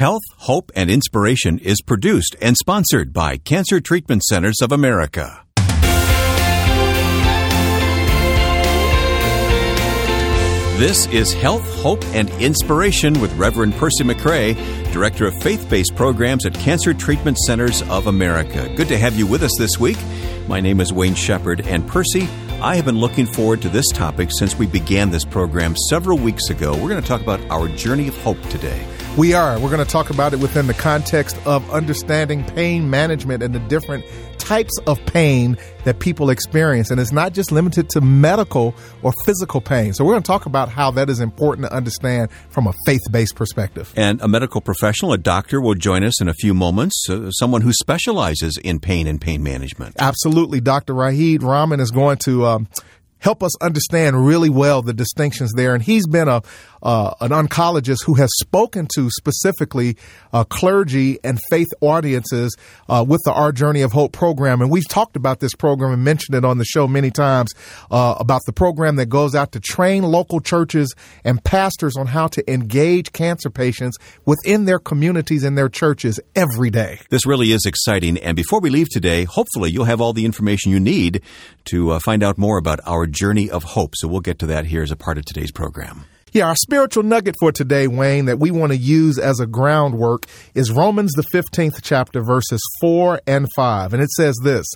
Health, Hope, and Inspiration is produced and sponsored by Cancer Treatment Centers of America. This is Health, Hope, and Inspiration with Reverend Percy McCray, Director of Faith Based Programs at Cancer Treatment Centers of America. Good to have you with us this week. My name is Wayne Shepherd, and Percy, I have been looking forward to this topic since we began this program several weeks ago. We're going to talk about our journey of hope today. We are. We're going to talk about it within the context of understanding pain management and the different types of pain that people experience. And it's not just limited to medical or physical pain. So we're going to talk about how that is important to understand from a faith based perspective. And a medical professional, a doctor, will join us in a few moments, uh, someone who specializes in pain and pain management. Absolutely. Dr. Rahid Rahman is going to. Um, help us understand really well the distinctions there. And he's been a uh, an oncologist who has spoken to specifically uh, clergy and faith audiences uh, with the Our Journey of Hope program. And we've talked about this program and mentioned it on the show many times uh, about the program that goes out to train local churches and pastors on how to engage cancer patients within their communities and their churches every day. This really is exciting. And before we leave today, hopefully you'll have all the information you need to uh, find out more about our journey of hope. So we'll get to that here as a part of today's program. Yeah, our spiritual nugget for today, Wayne, that we want to use as a groundwork is Romans, the 15th chapter, verses 4 and 5. And it says this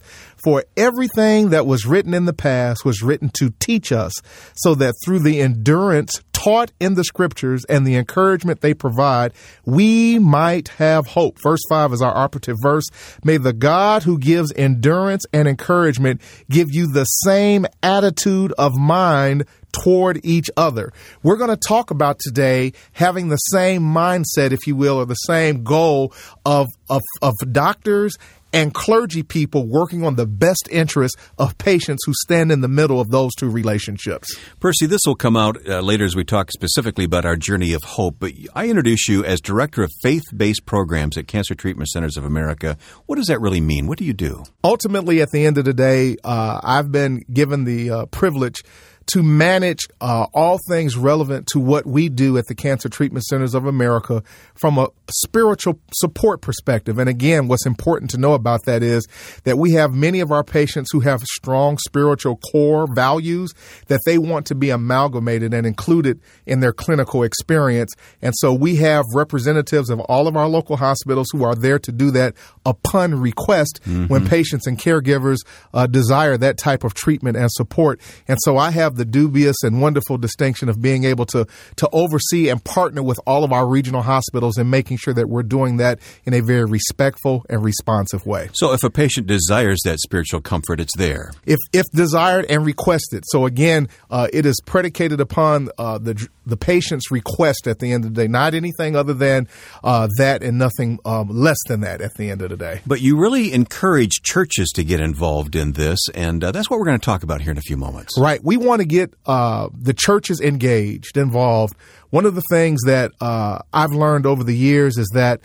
For everything that was written in the past was written to teach us, so that through the endurance taught in the scriptures and the encouragement they provide, we might have hope. Verse 5 is our operative verse. May the God who gives endurance and encouragement give you the same attitude of mind toward each other. We're going to talk about today having the same mindset, if you will, or the same goal of, of, of doctors and clergy people working on the best interests of patients who stand in the middle of those two relationships. Percy, this will come out uh, later as we talk specifically about our journey of hope, but I introduce you as Director of Faith Based Programs at Cancer Treatment Centers of America. What does that really mean? What do you do? Ultimately, at the end of the day, uh, I've been given the uh, privilege to manage uh, all things relevant to what we do at the Cancer Treatment Centers of America from a spiritual support perspective. And again, what's important to know about that is that we have many of our patients who have strong spiritual core values that they want to be amalgamated and included in their clinical experience. And so we have representatives of all of our local hospitals who are there to do that upon request mm-hmm. when patients and caregivers uh, desire that type of treatment and support. And so I have the dubious and wonderful distinction of being able to to oversee and partner with all of our regional hospitals and making sure that we're doing that in a very respectful and responsive way. So if a patient desires that spiritual comfort, it's there. If if desired and requested. So again, uh, it is predicated upon uh, the the patient's request at the end of the day, not anything other than uh, that and nothing um, less than that at the end of the day. But you really encourage churches to get involved in this, and uh, that's what we're going to talk about here in a few moments. Right. We want to get uh, the churches engaged, involved. One of the things that uh, I've learned over the years is that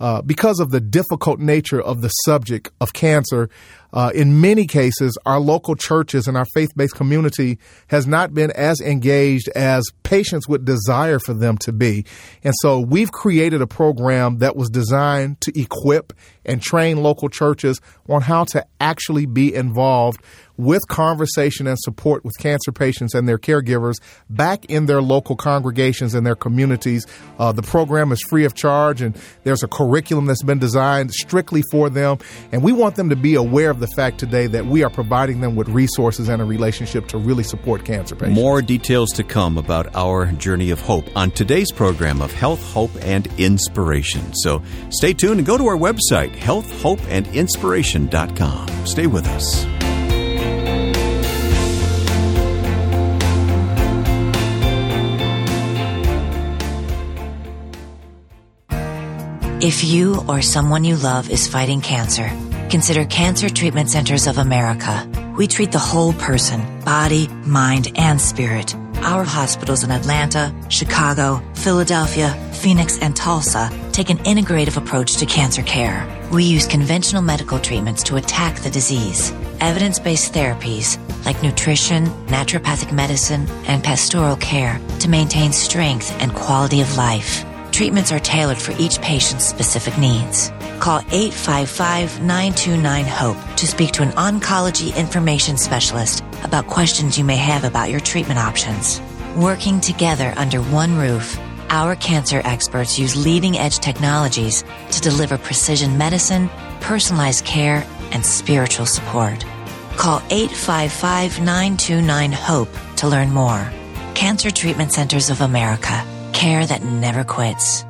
uh, because of the difficult nature of the subject of cancer, uh, in many cases, our local churches and our faith based community has not been as engaged as patients would desire for them to be. And so we've created a program that was designed to equip and train local churches on how to actually be involved with conversation and support with cancer patients and their caregivers back in their local congregations and their communities. Uh, the program is free of charge, and there's a curriculum that's been designed strictly for them. And we want them to be aware of the fact today that we are providing them with resources and a relationship to really support cancer patients. More details to come about our journey of hope on today's program of Health, Hope, and Inspiration. So stay tuned and go to our website, healthhopeandinspiration.com. Stay with us. If you or someone you love is fighting cancer, consider Cancer Treatment Centers of America. We treat the whole person, body, mind, and spirit. Our hospitals in Atlanta, Chicago, Philadelphia, Phoenix, and Tulsa take an integrative approach to cancer care. We use conventional medical treatments to attack the disease, evidence based therapies like nutrition, naturopathic medicine, and pastoral care to maintain strength and quality of life. Treatments are tailored for each patient's specific needs. Call 855 929 HOPE to speak to an oncology information specialist about questions you may have about your treatment options. Working together under one roof, our cancer experts use leading edge technologies to deliver precision medicine, personalized care, and spiritual support. Call 855 929 HOPE to learn more. Cancer Treatment Centers of America. Care that never quits.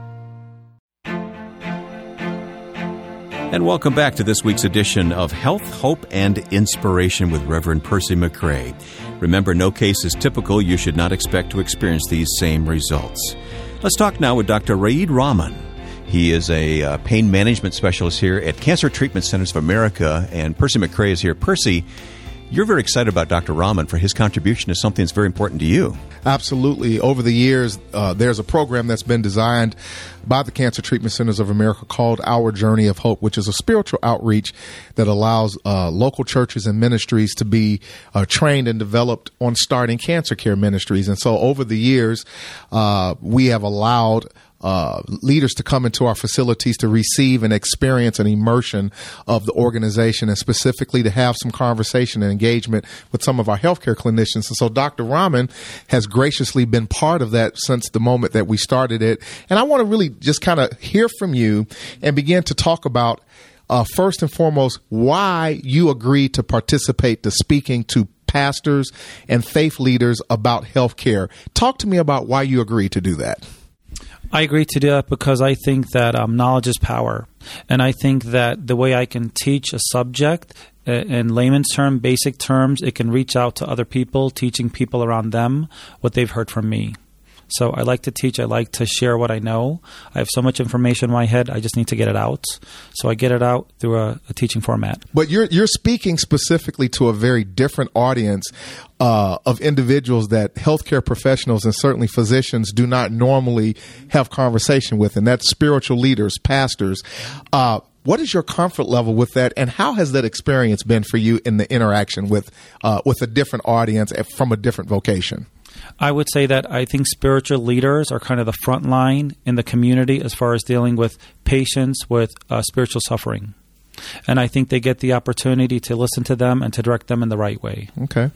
And welcome back to this week's edition of Health, Hope, and Inspiration with Reverend Percy McCray. Remember, no case is typical. You should not expect to experience these same results. Let's talk now with Dr. Raid Rahman. He is a uh, pain management specialist here at Cancer Treatment Centers of America, and Percy McCray is here. Percy, you're very excited about Dr. Rahman for his contribution to something that's very important to you. Absolutely. Over the years, uh, there's a program that's been designed by the Cancer Treatment Centers of America called Our Journey of Hope, which is a spiritual outreach that allows uh, local churches and ministries to be uh, trained and developed on starting cancer care ministries. And so over the years, uh, we have allowed uh, leaders to come into our facilities to receive and experience an immersion of the organization and specifically to have some conversation and engagement with some of our healthcare clinicians. And so Dr. Rahman has graciously been part of that since the moment that we started it. And I want to really just kind of hear from you and begin to talk about uh, first and foremost, why you agreed to participate to speaking to pastors and faith leaders about healthcare. Talk to me about why you agreed to do that. I agree to do that because I think that um, knowledge is power. And I think that the way I can teach a subject uh, in layman's term, basic terms, it can reach out to other people, teaching people around them what they've heard from me. So I like to teach. I like to share what I know. I have so much information in my head. I just need to get it out. So I get it out through a, a teaching format. But you're you're speaking specifically to a very different audience uh, of individuals that healthcare professionals and certainly physicians do not normally have conversation with, and that's spiritual leaders, pastors. Uh, what is your comfort level with that, and how has that experience been for you in the interaction with uh, with a different audience from a different vocation? I would say that I think spiritual leaders are kind of the front line in the community as far as dealing with patients with uh, spiritual suffering. And I think they get the opportunity to listen to them and to direct them in the right way. Okay.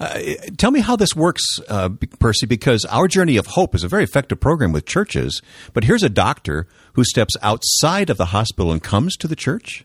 Uh, tell me how this works, uh, Percy, because our Journey of Hope is a very effective program with churches. But here's a doctor who steps outside of the hospital and comes to the church.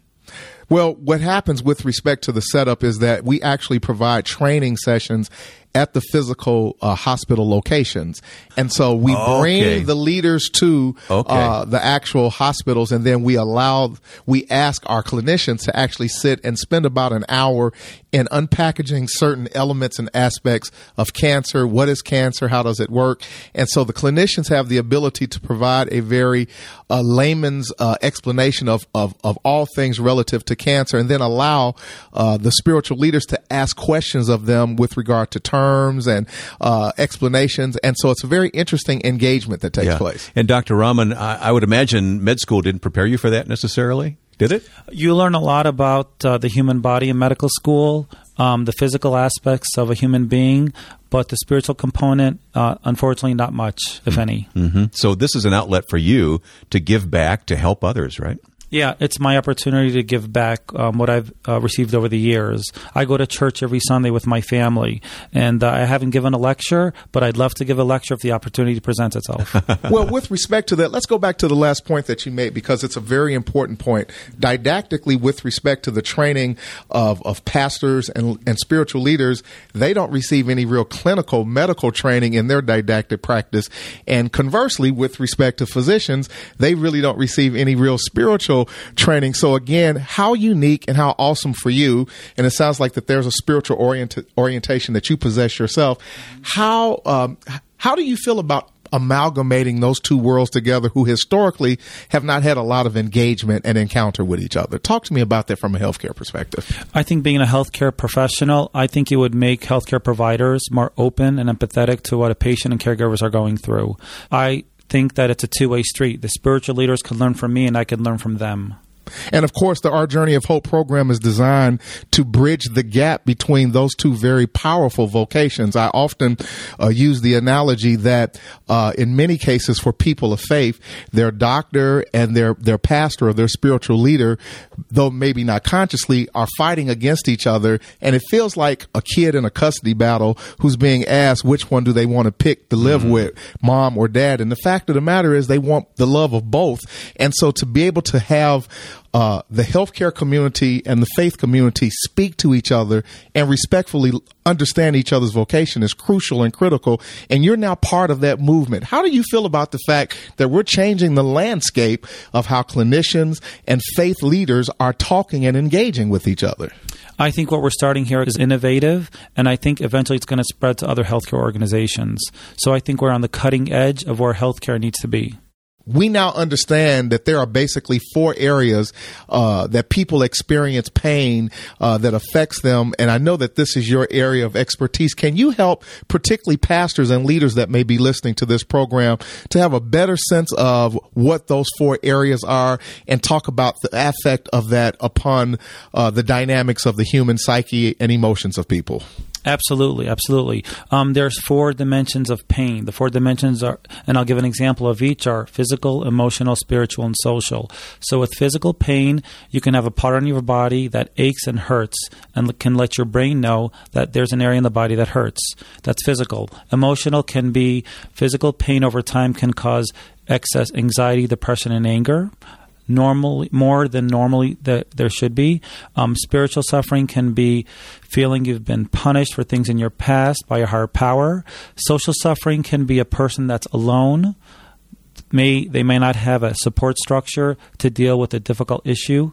Well, what happens with respect to the setup is that we actually provide training sessions at the physical uh, hospital locations. And so we okay. bring the leaders to okay. uh, the actual hospitals and then we allow, we ask our clinicians to actually sit and spend about an hour in unpackaging certain elements and aspects of cancer. What is cancer? How does it work? And so the clinicians have the ability to provide a very uh, layman's uh, explanation of, of, of all things relative to cancer and then allow uh, the spiritual leaders to ask questions of them with regard to terms terms and uh, explanations. And so it's a very interesting engagement that takes yeah. place. And Dr. Rahman, I, I would imagine med school didn't prepare you for that necessarily. Did it? You learn a lot about uh, the human body in medical school, um, the physical aspects of a human being, but the spiritual component, uh, unfortunately, not much, if mm-hmm. any. Mm-hmm. So this is an outlet for you to give back to help others, right? Yeah, it's my opportunity to give back um, what I've uh, received over the years. I go to church every Sunday with my family, and uh, I haven't given a lecture, but I'd love to give a lecture if the opportunity presents itself. well, with respect to that, let's go back to the last point that you made because it's a very important point. Didactically, with respect to the training of, of pastors and, and spiritual leaders, they don't receive any real clinical medical training in their didactic practice. And conversely, with respect to physicians, they really don't receive any real spiritual training. So again, how unique and how awesome for you. And it sounds like that there's a spiritual orient- orientation that you possess yourself. How, um, how do you feel about amalgamating those two worlds together who historically have not had a lot of engagement and encounter with each other. Talk to me about that from a healthcare perspective. I think being a healthcare professional, I think it would make healthcare providers more open and empathetic to what a patient and caregivers are going through. I think that it's a two way street. The spiritual leaders can learn from me, and I can learn from them. And of course, the Our Journey of Hope program is designed to bridge the gap between those two very powerful vocations. I often uh, use the analogy that uh, in many cases for people of faith, their doctor and their, their pastor or their spiritual leader, though maybe not consciously, are fighting against each other. And it feels like a kid in a custody battle who's being asked which one do they want to pick to live mm-hmm. with, mom or dad. And the fact of the matter is they want the love of both. And so to be able to have uh, the healthcare community and the faith community speak to each other and respectfully understand each other's vocation is crucial and critical. And you're now part of that movement. How do you feel about the fact that we're changing the landscape of how clinicians and faith leaders are talking and engaging with each other? I think what we're starting here is innovative, and I think eventually it's going to spread to other healthcare organizations. So I think we're on the cutting edge of where healthcare needs to be we now understand that there are basically four areas uh, that people experience pain uh, that affects them. And I know that this is your area of expertise. Can you help, particularly pastors and leaders that may be listening to this program, to have a better sense of what those four areas are and talk about the effect of that upon uh, the dynamics of the human psyche and emotions of people? Absolutely, absolutely. Um, there's four dimensions of pain. The four dimensions are, and I'll give an example of each, are physical, emotional, spiritual, and social. So with physical pain, you can have a part on your body that aches and hurts and can let your brain know that there's an area in the body that hurts. That's physical. Emotional can be physical pain over time can cause excess anxiety, depression, and anger normally more than normally that there should be. Um, spiritual suffering can be feeling you've been punished for things in your past by a higher power. Social suffering can be a person that's alone. May they may not have a support structure to deal with a difficult issue,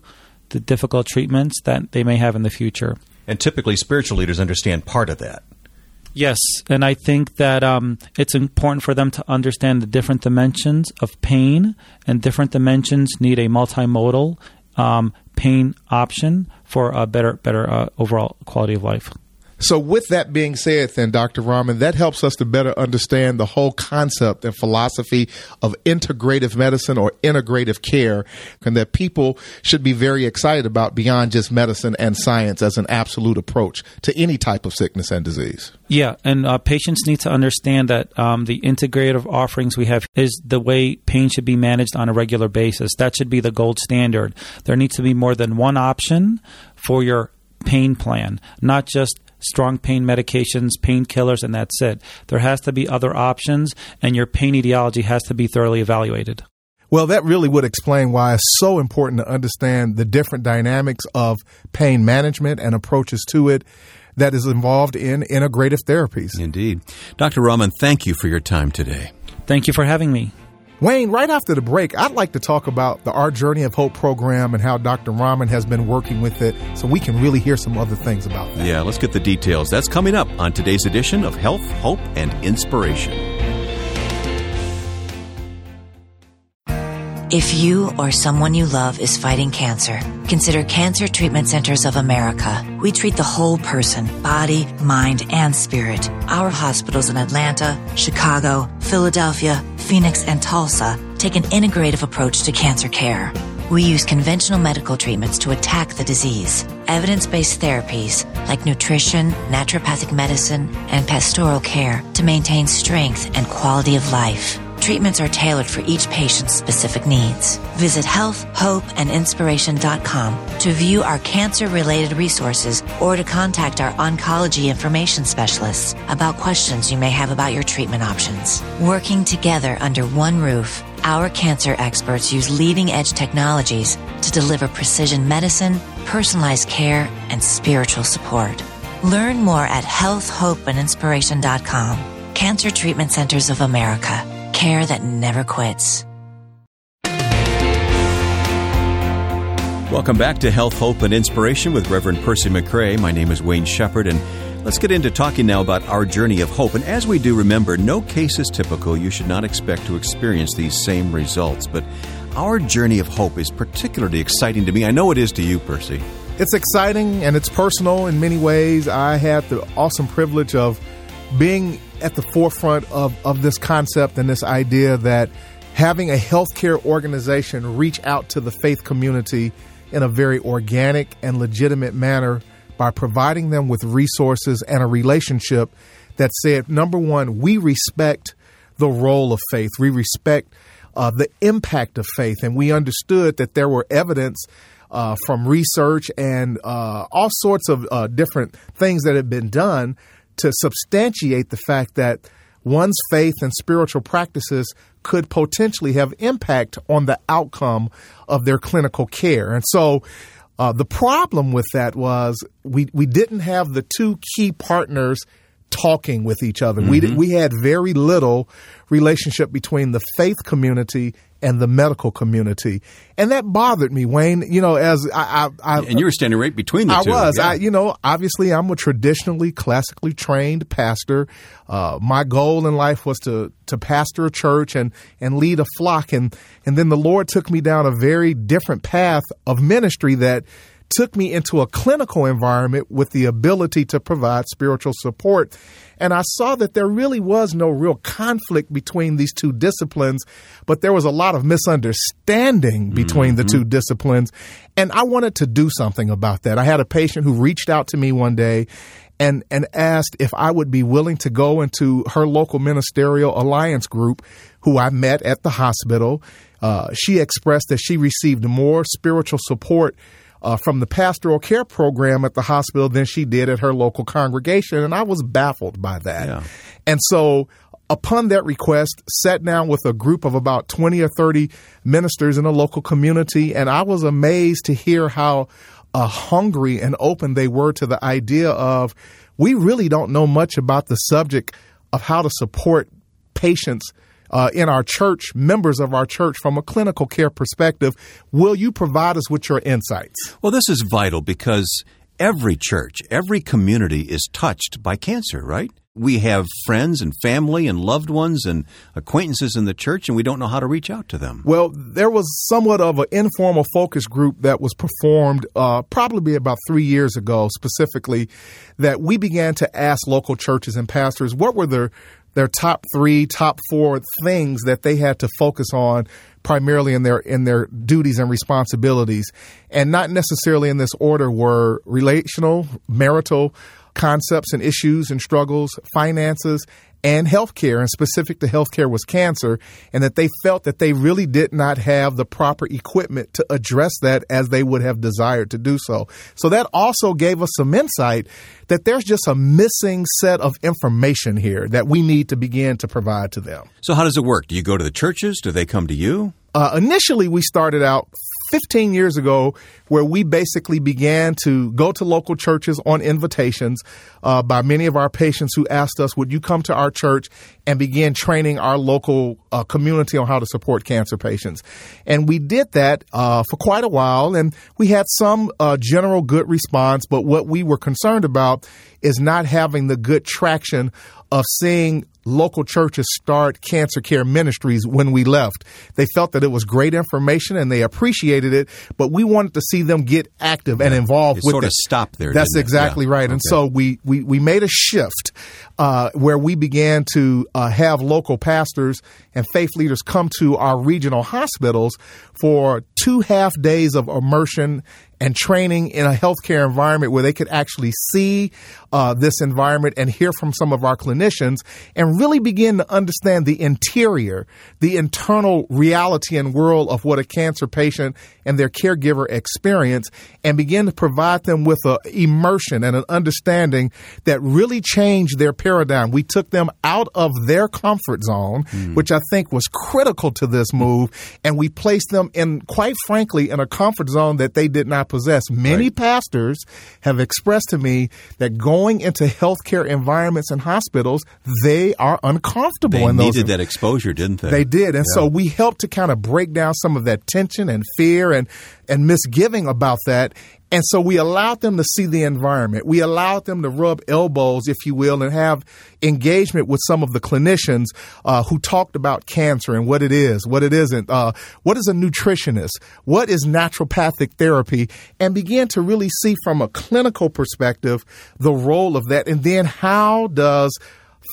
the difficult treatments that they may have in the future. And typically, spiritual leaders understand part of that. Yes, and I think that um, it's important for them to understand the different dimensions of pain, and different dimensions need a multimodal um, pain option for a better, better uh, overall quality of life. So, with that being said, then, Dr. Rahman, that helps us to better understand the whole concept and philosophy of integrative medicine or integrative care, and that people should be very excited about beyond just medicine and science as an absolute approach to any type of sickness and disease. Yeah, and uh, patients need to understand that um, the integrative offerings we have is the way pain should be managed on a regular basis. That should be the gold standard. There needs to be more than one option for your pain plan, not just strong pain medications, painkillers, and that's it. There has to be other options, and your pain etiology has to be thoroughly evaluated. Well, that really would explain why it's so important to understand the different dynamics of pain management and approaches to it that is involved in integrative therapies. Indeed. Dr. Rahman, thank you for your time today. Thank you for having me. Wayne, right after the break, I'd like to talk about the Our Journey of Hope program and how Dr. Rahman has been working with it so we can really hear some other things about that. Yeah, let's get the details. That's coming up on today's edition of Health, Hope, and Inspiration. If you or someone you love is fighting cancer, consider Cancer Treatment Centers of America. We treat the whole person, body, mind, and spirit. Our hospitals in Atlanta, Chicago, Philadelphia, Phoenix, and Tulsa take an integrative approach to cancer care. We use conventional medical treatments to attack the disease. Evidence based therapies like nutrition, naturopathic medicine, and pastoral care to maintain strength and quality of life. Treatments are tailored for each patient's specific needs. Visit healthhopeandinspiration.com to view our cancer related resources or to contact our oncology information specialists about questions you may have about your treatment options. Working together under one roof, our cancer experts use leading edge technologies to deliver precision medicine, personalized care, and spiritual support. Learn more at healthhopeandinspiration.com. Cancer Treatment Centers of America care that never quits. Welcome back to Health, Hope, and Inspiration with Reverend Percy McCray. My name is Wayne Shepherd, and let's get into talking now about our journey of hope. And as we do, remember, no case is typical. You should not expect to experience these same results. But our journey of hope is particularly exciting to me. I know it is to you, Percy. It's exciting and it's personal in many ways. I had the awesome privilege of being at the forefront of, of this concept and this idea that having a healthcare organization reach out to the faith community in a very organic and legitimate manner by providing them with resources and a relationship that said, number one, we respect the role of faith, we respect uh, the impact of faith, and we understood that there were evidence. Uh, from research and uh, all sorts of uh, different things that had been done to substantiate the fact that one's faith and spiritual practices could potentially have impact on the outcome of their clinical care. And so uh, the problem with that was we, we didn't have the two key partners talking with each other. Mm-hmm. We we had very little relationship between the faith community and the medical community, and that bothered me, Wayne. You know, as I, I, I and you were standing right between the I two. Was. Yeah. I, you know, obviously, I'm a traditionally, classically trained pastor. Uh, my goal in life was to to pastor a church and and lead a flock, and and then the Lord took me down a very different path of ministry that took me into a clinical environment with the ability to provide spiritual support. And I saw that there really was no real conflict between these two disciplines, but there was a lot of misunderstanding between mm-hmm. the two disciplines. And I wanted to do something about that. I had a patient who reached out to me one day and, and asked if I would be willing to go into her local ministerial alliance group, who I met at the hospital. Uh, she expressed that she received more spiritual support uh, from the pastoral care program at the hospital than she did at her local congregation. And I was baffled by that. Yeah. And so upon that request, sat down with a group of about 20 or 30 ministers in a local community. And I was amazed to hear how uh, hungry and open they were to the idea of we really don't know much about the subject of how to support patients uh, in our church, members of our church, from a clinical care perspective. Will you provide us with your insights? Well, this is vital because every church, every community is touched by cancer, right? We have friends and family and loved ones and acquaintances in the church, and we don't know how to reach out to them. Well, there was somewhat of an informal focus group that was performed uh, probably about three years ago, specifically, that we began to ask local churches and pastors what were their their top three, top four things that they had to focus on primarily in their in their duties and responsibilities, and not necessarily in this order were relational, marital concepts and issues and struggles, finances, and healthcare, and specific to healthcare was cancer, and that they felt that they really did not have the proper equipment to address that as they would have desired to do so. So that also gave us some insight that there's just a missing set of information here that we need to begin to provide to them. So, how does it work? Do you go to the churches? Do they come to you? Uh, initially, we started out 15 years ago where we basically began to go to local churches on invitations uh, by many of our patients who asked us, Would you come to our church and begin training our local uh, community on how to support cancer patients? And we did that uh, for quite a while, and we had some uh, general good response. But what we were concerned about is not having the good traction of seeing local churches start cancer care ministries when we left. They felt that it was great information and they appreciated it, but we wanted to see them get active and involved it with sort it. of stop there. That's exactly yeah. right. Okay. And so we, we, we made a shift uh, where we began to uh, have local pastors and faith leaders come to our regional hospitals for two half days of immersion and training in a healthcare environment where they could actually see uh, this environment and hear from some of our clinicians and really begin to understand the interior, the internal reality and world of what a cancer patient and their caregiver experience and begin to provide them with an immersion and an understanding that really changed their paradigm. We took them out of their comfort zone, mm. which I think was critical to this move, and we placed them in, quite frankly, in a comfort zone that they did not possess. Many right. pastors have expressed to me that going into healthcare environments and hospitals, they are uncomfortable they in those. They needed that exposure, didn't they? They did. And yeah. so we helped to kind of break down some of that tension and fear and, and misgiving about that. And so we allowed them to see the environment. We allowed them to rub elbows, if you will, and have engagement with some of the clinicians uh, who talked about cancer and what it is, what it isn't, uh, what is a nutritionist, what is naturopathic therapy, and begin to really see from a clinical perspective the role of that. And then how does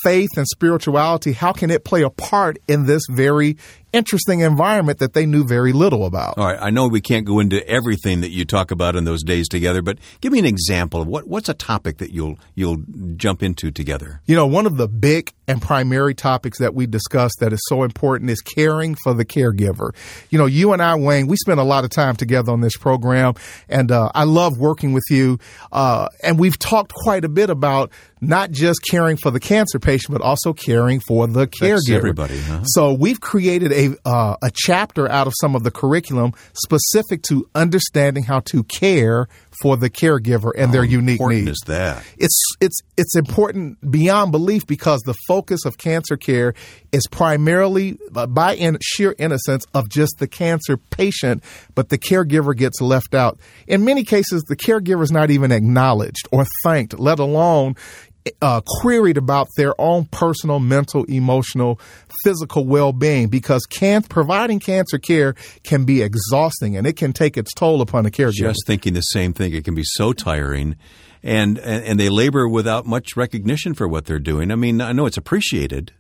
faith and spirituality, how can it play a part in this very interesting environment that they knew very little about. All right, I know we can't go into everything that you talk about in those days together, but give me an example of what what's a topic that you'll you'll jump into together. You know, one of the big and primary topics that we discuss that is so important is caring for the caregiver. You know, you and I, Wayne, we spend a lot of time together on this program, and uh, I love working with you. Uh, and we've talked quite a bit about not just caring for the cancer patient, but also caring for the caregiver. everybody. Huh? So we've created a uh, a chapter out of some of the curriculum specific to understanding how to care for the caregiver and their unique important needs. is that? It's it's it's important beyond belief because the focus of cancer care is primarily uh, by in sheer innocence of just the cancer patient, but the caregiver gets left out. In many cases, the caregiver is not even acknowledged or thanked, let alone uh, queried about their own personal, mental, emotional, physical well-being because can, providing cancer care can be exhausting and it can take its toll upon a caregiver. Just thinking the same thing. It can be so tiring. And, and and they labor without much recognition for what they're doing. I mean, I know it's appreciated,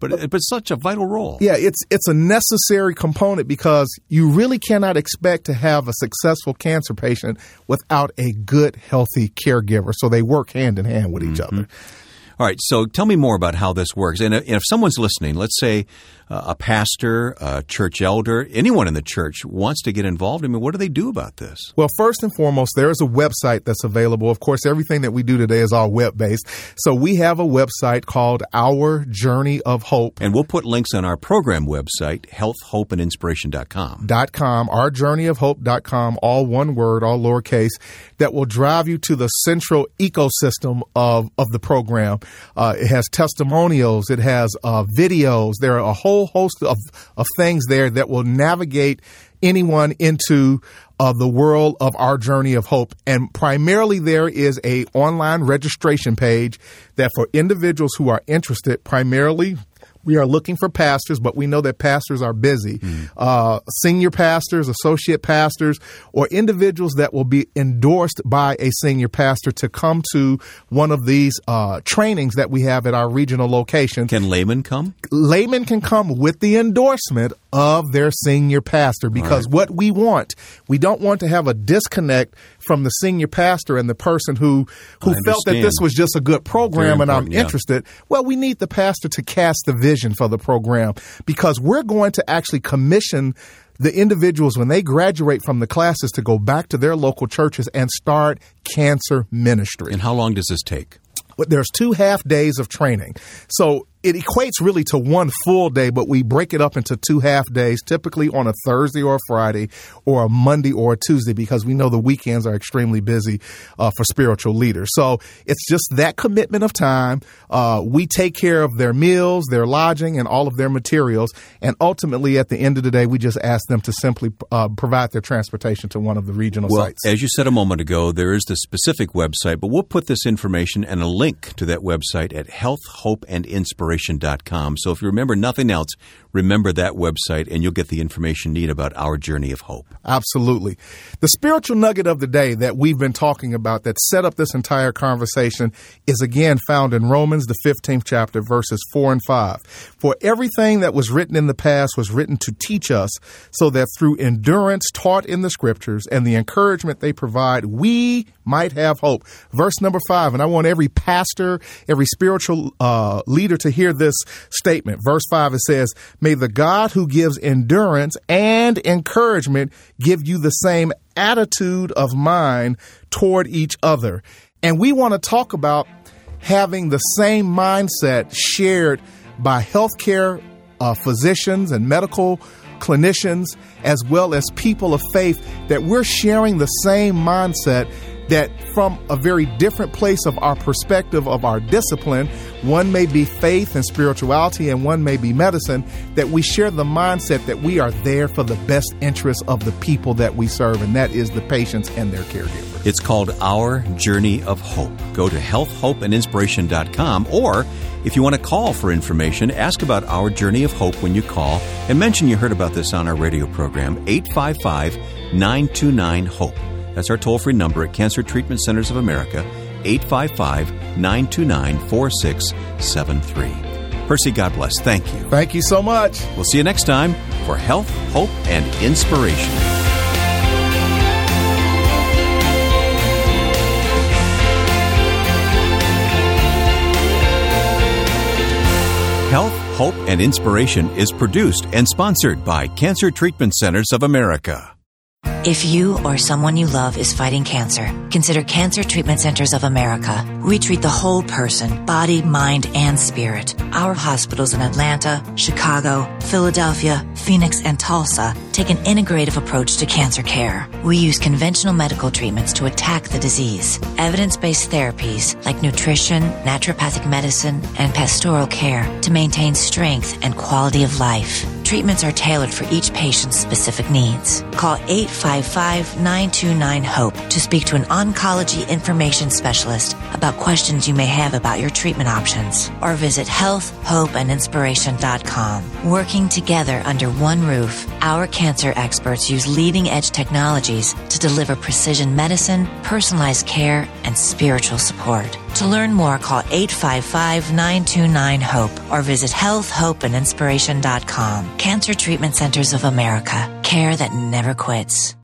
but but it's such a vital role. Yeah, it's it's a necessary component because you really cannot expect to have a successful cancer patient without a good, healthy caregiver. So they work hand in hand with each mm-hmm. other. All right, so tell me more about how this works. And if someone's listening, let's say uh, a pastor, a church elder, anyone in the church wants to get involved, I mean, what do they do about this? Well, first and foremost, there is a website that's available. Of course, everything that we do today is all web based. So we have a website called Our Journey of Hope. And we'll put links on our program website, healthhopeandinspiration.com. Dot com, ourjourneyofhope.com, all one word, all lowercase, that will drive you to the central ecosystem of, of the program. Uh, it has testimonials, it has uh, videos, there are a whole host of, of things there that will navigate anyone into uh, the world of our journey of hope. And primarily there is a online registration page that for individuals who are interested primarily we are looking for pastors, but we know that pastors are busy. Uh, senior pastors, associate pastors, or individuals that will be endorsed by a senior pastor to come to one of these uh, trainings that we have at our regional locations. Can laymen come? laymen can come with the endorsement of their senior pastor because what we want, we don't want to have a disconnect from the senior pastor and the person who who felt that this was just a good program and I'm yeah. interested. Well, we need the pastor to cast the vision for the program because we're going to actually commission the individuals when they graduate from the classes to go back to their local churches and start cancer ministry And how long does this take? there's two half days of training. So it equates really to one full day, but we break it up into two half days, typically on a Thursday or a Friday or a Monday or a Tuesday, because we know the weekends are extremely busy uh, for spiritual leaders. So it's just that commitment of time. Uh, we take care of their meals, their lodging, and all of their materials. And ultimately, at the end of the day, we just ask them to simply uh, provide their transportation to one of the regional Well, sites. as you said a moment ago, there is the specific website, but we'll put this information and a link to that website at So if you remember nothing else, remember that website and you'll get the information you need about our journey of hope. Absolutely. The spiritual nugget of the day that we've been talking about that set up this entire conversation is again found in Romans, the 15th chapter, verses 4 and 5. For everything that was written in the past was written to teach us, so that through endurance taught in the scriptures and the encouragement they provide, we might have hope. Verse number 5, and I want every pastor, every spiritual uh, leader to hear this statement. Verse 5, it says, May the God who gives endurance and encouragement give you the same attitude of mind toward each other. And we want to talk about having the same mindset shared by healthcare uh, physicians and medical clinicians, as well as people of faith, that we're sharing the same mindset that from a very different place of our perspective of our discipline, one may be faith and spirituality, and one may be medicine, that we share the mindset that we are there for the best interests of the people that we serve, and that is the patients and their caregivers. It's called Our Journey of Hope. Go to healthhopeandinspiration.com or if you want to call for information, ask about Our Journey of Hope when you call and mention you heard about this on our radio program, 855 929 HOPE. That's our toll free number at Cancer Treatment Centers of America, 855 929 4673. Percy, God bless. Thank you. Thank you so much. We'll see you next time for Health, Hope, and Inspiration. Health, Hope, and Inspiration is produced and sponsored by Cancer Treatment Centers of America. If you or someone you love is fighting cancer, consider Cancer Treatment Centers of America. We treat the whole person, body, mind, and spirit. Our hospitals in Atlanta, Chicago, Philadelphia, Phoenix, and Tulsa take an integrative approach to cancer care. We use conventional medical treatments to attack the disease. Evidence based therapies like nutrition, naturopathic medicine, and pastoral care to maintain strength and quality of life. Treatments are tailored for each patient's specific needs. Call 855 929 HOPE to speak to an oncology information specialist about questions you may have about your treatment options. Or visit healthhopeandinspiration.com. Working together under one roof, our cancer experts use leading edge technologies to deliver precision medicine, personalized care, and spiritual support. To learn more, call 855 929 HOPE or visit healthhopeandinspiration.com. Cancer Treatment Centers of America. Care that never quits.